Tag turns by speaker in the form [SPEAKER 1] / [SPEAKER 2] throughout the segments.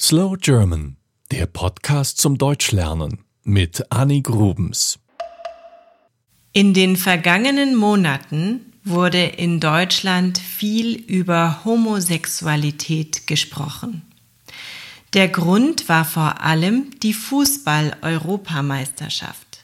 [SPEAKER 1] Slow German, der Podcast zum Deutschlernen mit Annie Grubens.
[SPEAKER 2] In den vergangenen Monaten wurde in Deutschland viel über Homosexualität gesprochen. Der Grund war vor allem die Fußball-Europameisterschaft.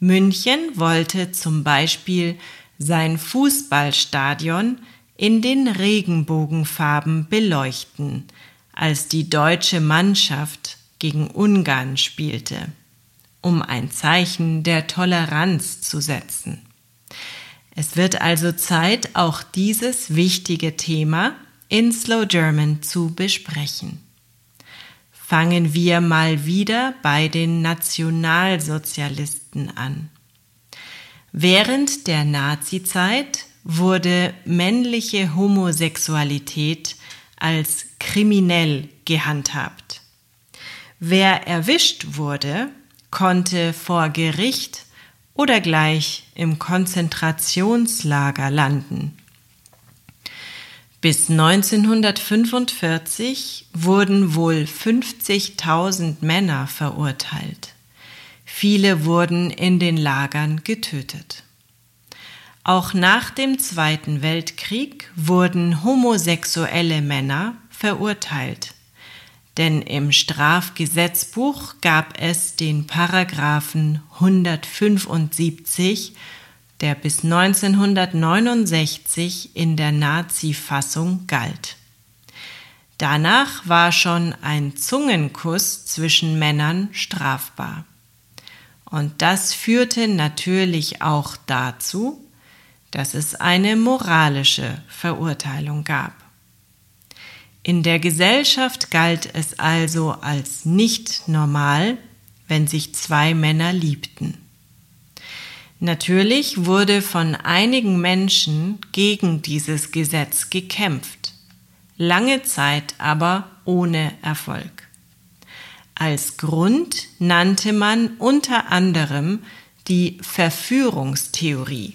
[SPEAKER 2] München wollte zum Beispiel sein Fußballstadion in den Regenbogenfarben beleuchten – als die deutsche Mannschaft gegen Ungarn spielte, um ein Zeichen der Toleranz zu setzen. Es wird also Zeit, auch dieses wichtige Thema in Slow German zu besprechen. Fangen wir mal wieder bei den Nationalsozialisten an. Während der Nazizeit wurde männliche Homosexualität als kriminell gehandhabt. Wer erwischt wurde, konnte vor Gericht oder gleich im Konzentrationslager landen. Bis 1945 wurden wohl 50.000 Männer verurteilt. Viele wurden in den Lagern getötet. Auch nach dem Zweiten Weltkrieg wurden homosexuelle Männer verurteilt. Denn im Strafgesetzbuch gab es den Paragraphen 175, der bis 1969 in der Nazi-Fassung galt. Danach war schon ein Zungenkuss zwischen Männern strafbar. Und das führte natürlich auch dazu, dass es eine moralische Verurteilung gab. In der Gesellschaft galt es also als nicht normal, wenn sich zwei Männer liebten. Natürlich wurde von einigen Menschen gegen dieses Gesetz gekämpft, lange Zeit aber ohne Erfolg. Als Grund nannte man unter anderem die Verführungstheorie.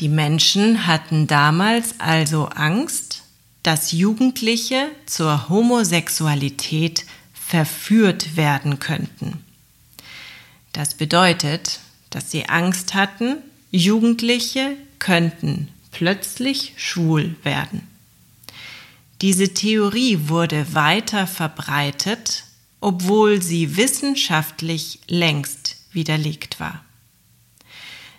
[SPEAKER 2] Die Menschen hatten damals also Angst, dass Jugendliche zur Homosexualität verführt werden könnten. Das bedeutet, dass sie Angst hatten, Jugendliche könnten plötzlich schwul werden. Diese Theorie wurde weiter verbreitet, obwohl sie wissenschaftlich längst widerlegt war.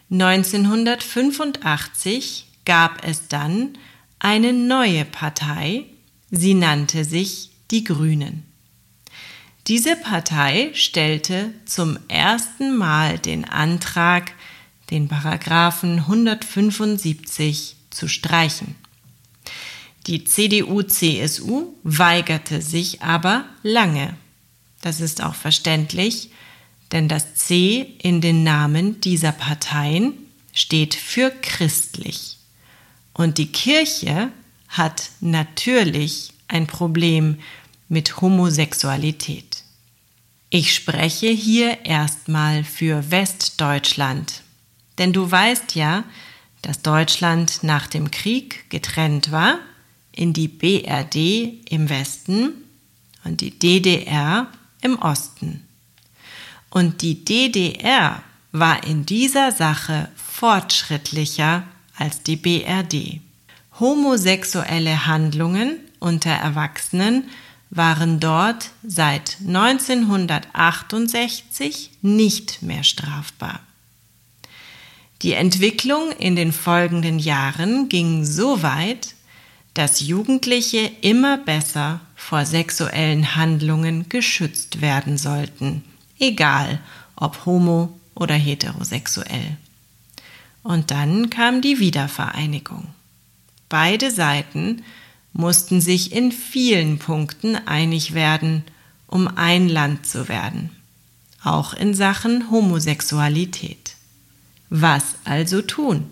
[SPEAKER 2] 1985 gab es dann eine neue Partei, sie nannte sich die Grünen. Diese Partei stellte zum ersten Mal den Antrag, den Paragraphen 175 zu streichen. Die CDU-CSU weigerte sich aber lange. Das ist auch verständlich, denn das C in den Namen dieser Parteien steht für christlich. Und die Kirche hat natürlich ein Problem mit Homosexualität. Ich spreche hier erstmal für Westdeutschland, denn du weißt ja, dass Deutschland nach dem Krieg getrennt war in die BRD im Westen und die DDR im Osten. Und die DDR war in dieser Sache fortschrittlicher als die BRD. Homosexuelle Handlungen unter Erwachsenen waren dort seit 1968 nicht mehr strafbar. Die Entwicklung in den folgenden Jahren ging so weit, dass Jugendliche immer besser vor sexuellen Handlungen geschützt werden sollten egal ob homo oder heterosexuell. Und dann kam die Wiedervereinigung. Beide Seiten mussten sich in vielen Punkten einig werden, um ein Land zu werden, auch in Sachen Homosexualität. Was also tun?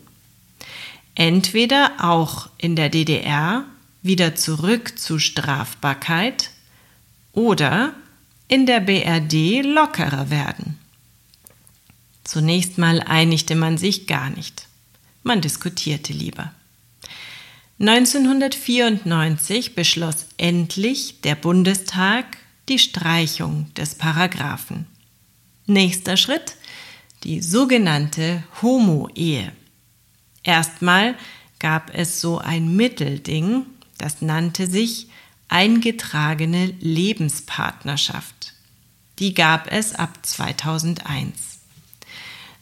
[SPEAKER 2] Entweder auch in der DDR wieder zurück zu Strafbarkeit oder in der BRD lockerer werden. Zunächst mal einigte man sich gar nicht. Man diskutierte lieber. 1994 beschloss endlich der Bundestag die Streichung des Paragraphen. Nächster Schritt die sogenannte Homo-Ehe. Erstmal gab es so ein Mittelding, das nannte sich eingetragene Lebenspartnerschaft. Die gab es ab 2001.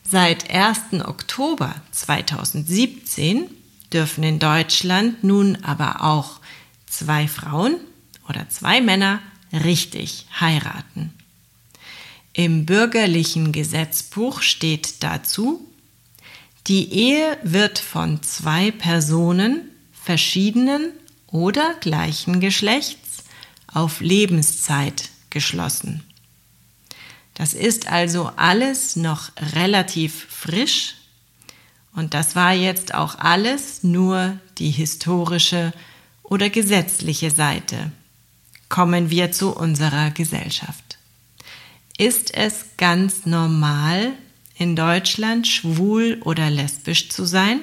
[SPEAKER 2] Seit 1. Oktober 2017 dürfen in Deutschland nun aber auch zwei Frauen oder zwei Männer richtig heiraten. Im bürgerlichen Gesetzbuch steht dazu, die Ehe wird von zwei Personen verschiedenen oder gleichen Geschlechts auf Lebenszeit geschlossen. Das ist also alles noch relativ frisch und das war jetzt auch alles nur die historische oder gesetzliche Seite. Kommen wir zu unserer Gesellschaft. Ist es ganz normal, in Deutschland schwul oder lesbisch zu sein?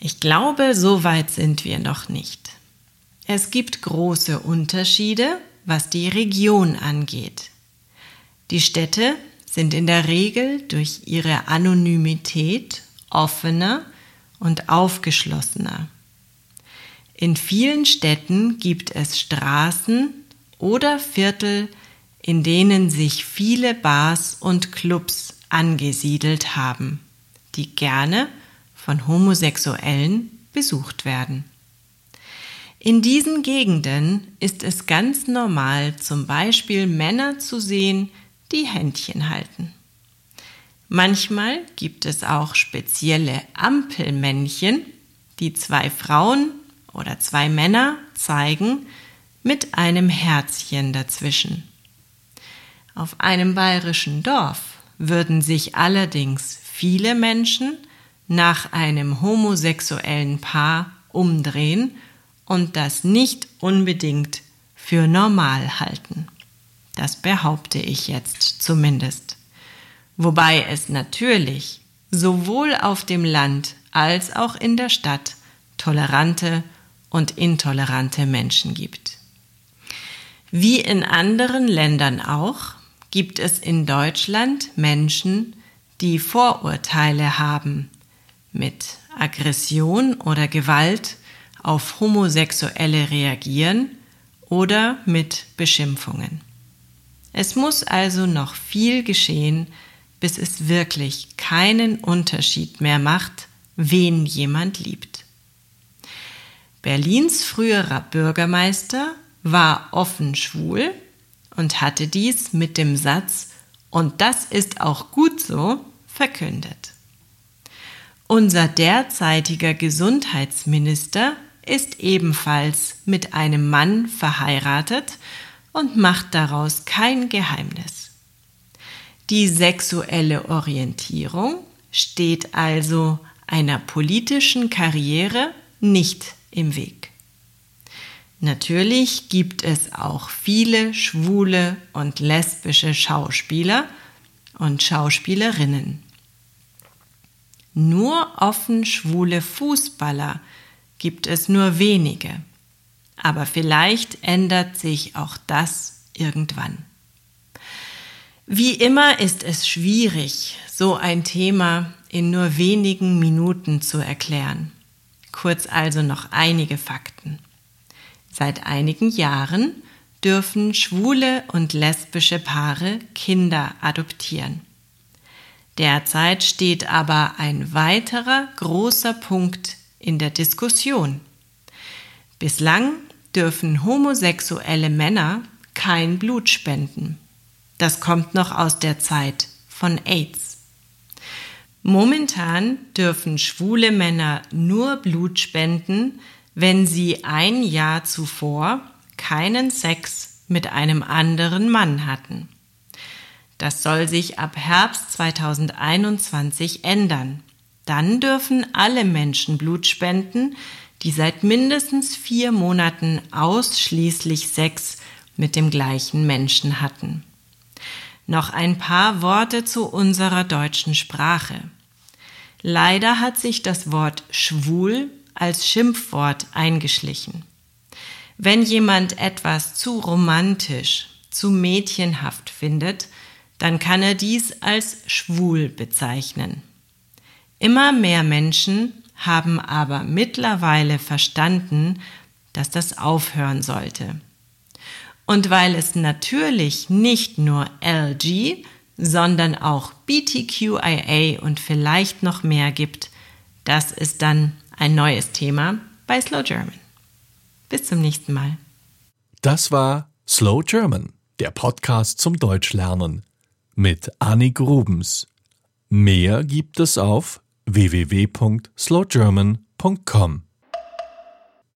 [SPEAKER 2] Ich glaube, so weit sind wir noch nicht. Es gibt große Unterschiede, was die Region angeht. Die Städte sind in der Regel durch ihre Anonymität offener und aufgeschlossener. In vielen Städten gibt es Straßen oder Viertel, in denen sich viele Bars und Clubs angesiedelt haben, die gerne von Homosexuellen besucht werden. In diesen Gegenden ist es ganz normal, zum Beispiel Männer zu sehen, die Händchen halten. Manchmal gibt es auch spezielle Ampelmännchen, die zwei Frauen oder zwei Männer zeigen mit einem Herzchen dazwischen. Auf einem bayerischen Dorf würden sich allerdings viele Menschen nach einem homosexuellen Paar umdrehen und das nicht unbedingt für normal halten. Das behaupte ich jetzt zumindest. Wobei es natürlich sowohl auf dem Land als auch in der Stadt tolerante und intolerante Menschen gibt. Wie in anderen Ländern auch gibt es in Deutschland Menschen, die Vorurteile haben, mit Aggression oder Gewalt auf Homosexuelle reagieren oder mit Beschimpfungen. Es muss also noch viel geschehen, bis es wirklich keinen Unterschied mehr macht, wen jemand liebt. Berlins früherer Bürgermeister war offen schwul und hatte dies mit dem Satz Und das ist auch gut so verkündet. Unser derzeitiger Gesundheitsminister ist ebenfalls mit einem Mann verheiratet und macht daraus kein Geheimnis. Die sexuelle Orientierung steht also einer politischen Karriere nicht im Weg. Natürlich gibt es auch viele schwule und lesbische Schauspieler und Schauspielerinnen. Nur offen schwule Fußballer gibt es nur wenige. Aber vielleicht ändert sich auch das irgendwann. Wie immer ist es schwierig, so ein Thema in nur wenigen Minuten zu erklären. Kurz also noch einige Fakten. Seit einigen Jahren dürfen schwule und lesbische Paare Kinder adoptieren. Derzeit steht aber ein weiterer großer Punkt in der Diskussion. Bislang dürfen homosexuelle Männer kein Blut spenden. Das kommt noch aus der Zeit von AIDS. Momentan dürfen schwule Männer nur Blut spenden, wenn sie ein Jahr zuvor keinen Sex mit einem anderen Mann hatten. Das soll sich ab Herbst 2021 ändern. Dann dürfen alle Menschen Blut spenden, die seit mindestens vier Monaten ausschließlich Sex mit dem gleichen Menschen hatten. Noch ein paar Worte zu unserer deutschen Sprache. Leider hat sich das Wort schwul als Schimpfwort eingeschlichen. Wenn jemand etwas zu romantisch, zu mädchenhaft findet, dann kann er dies als schwul bezeichnen. Immer mehr Menschen haben aber mittlerweile verstanden, dass das aufhören sollte. Und weil es natürlich nicht nur LG, sondern auch BTQIA und vielleicht noch mehr gibt, das ist dann ein neues Thema bei Slow German. Bis zum nächsten Mal.
[SPEAKER 1] Das war Slow German, der Podcast zum Deutschlernen mit Annik Rubens. Mehr gibt es auf www.slowgerman.com.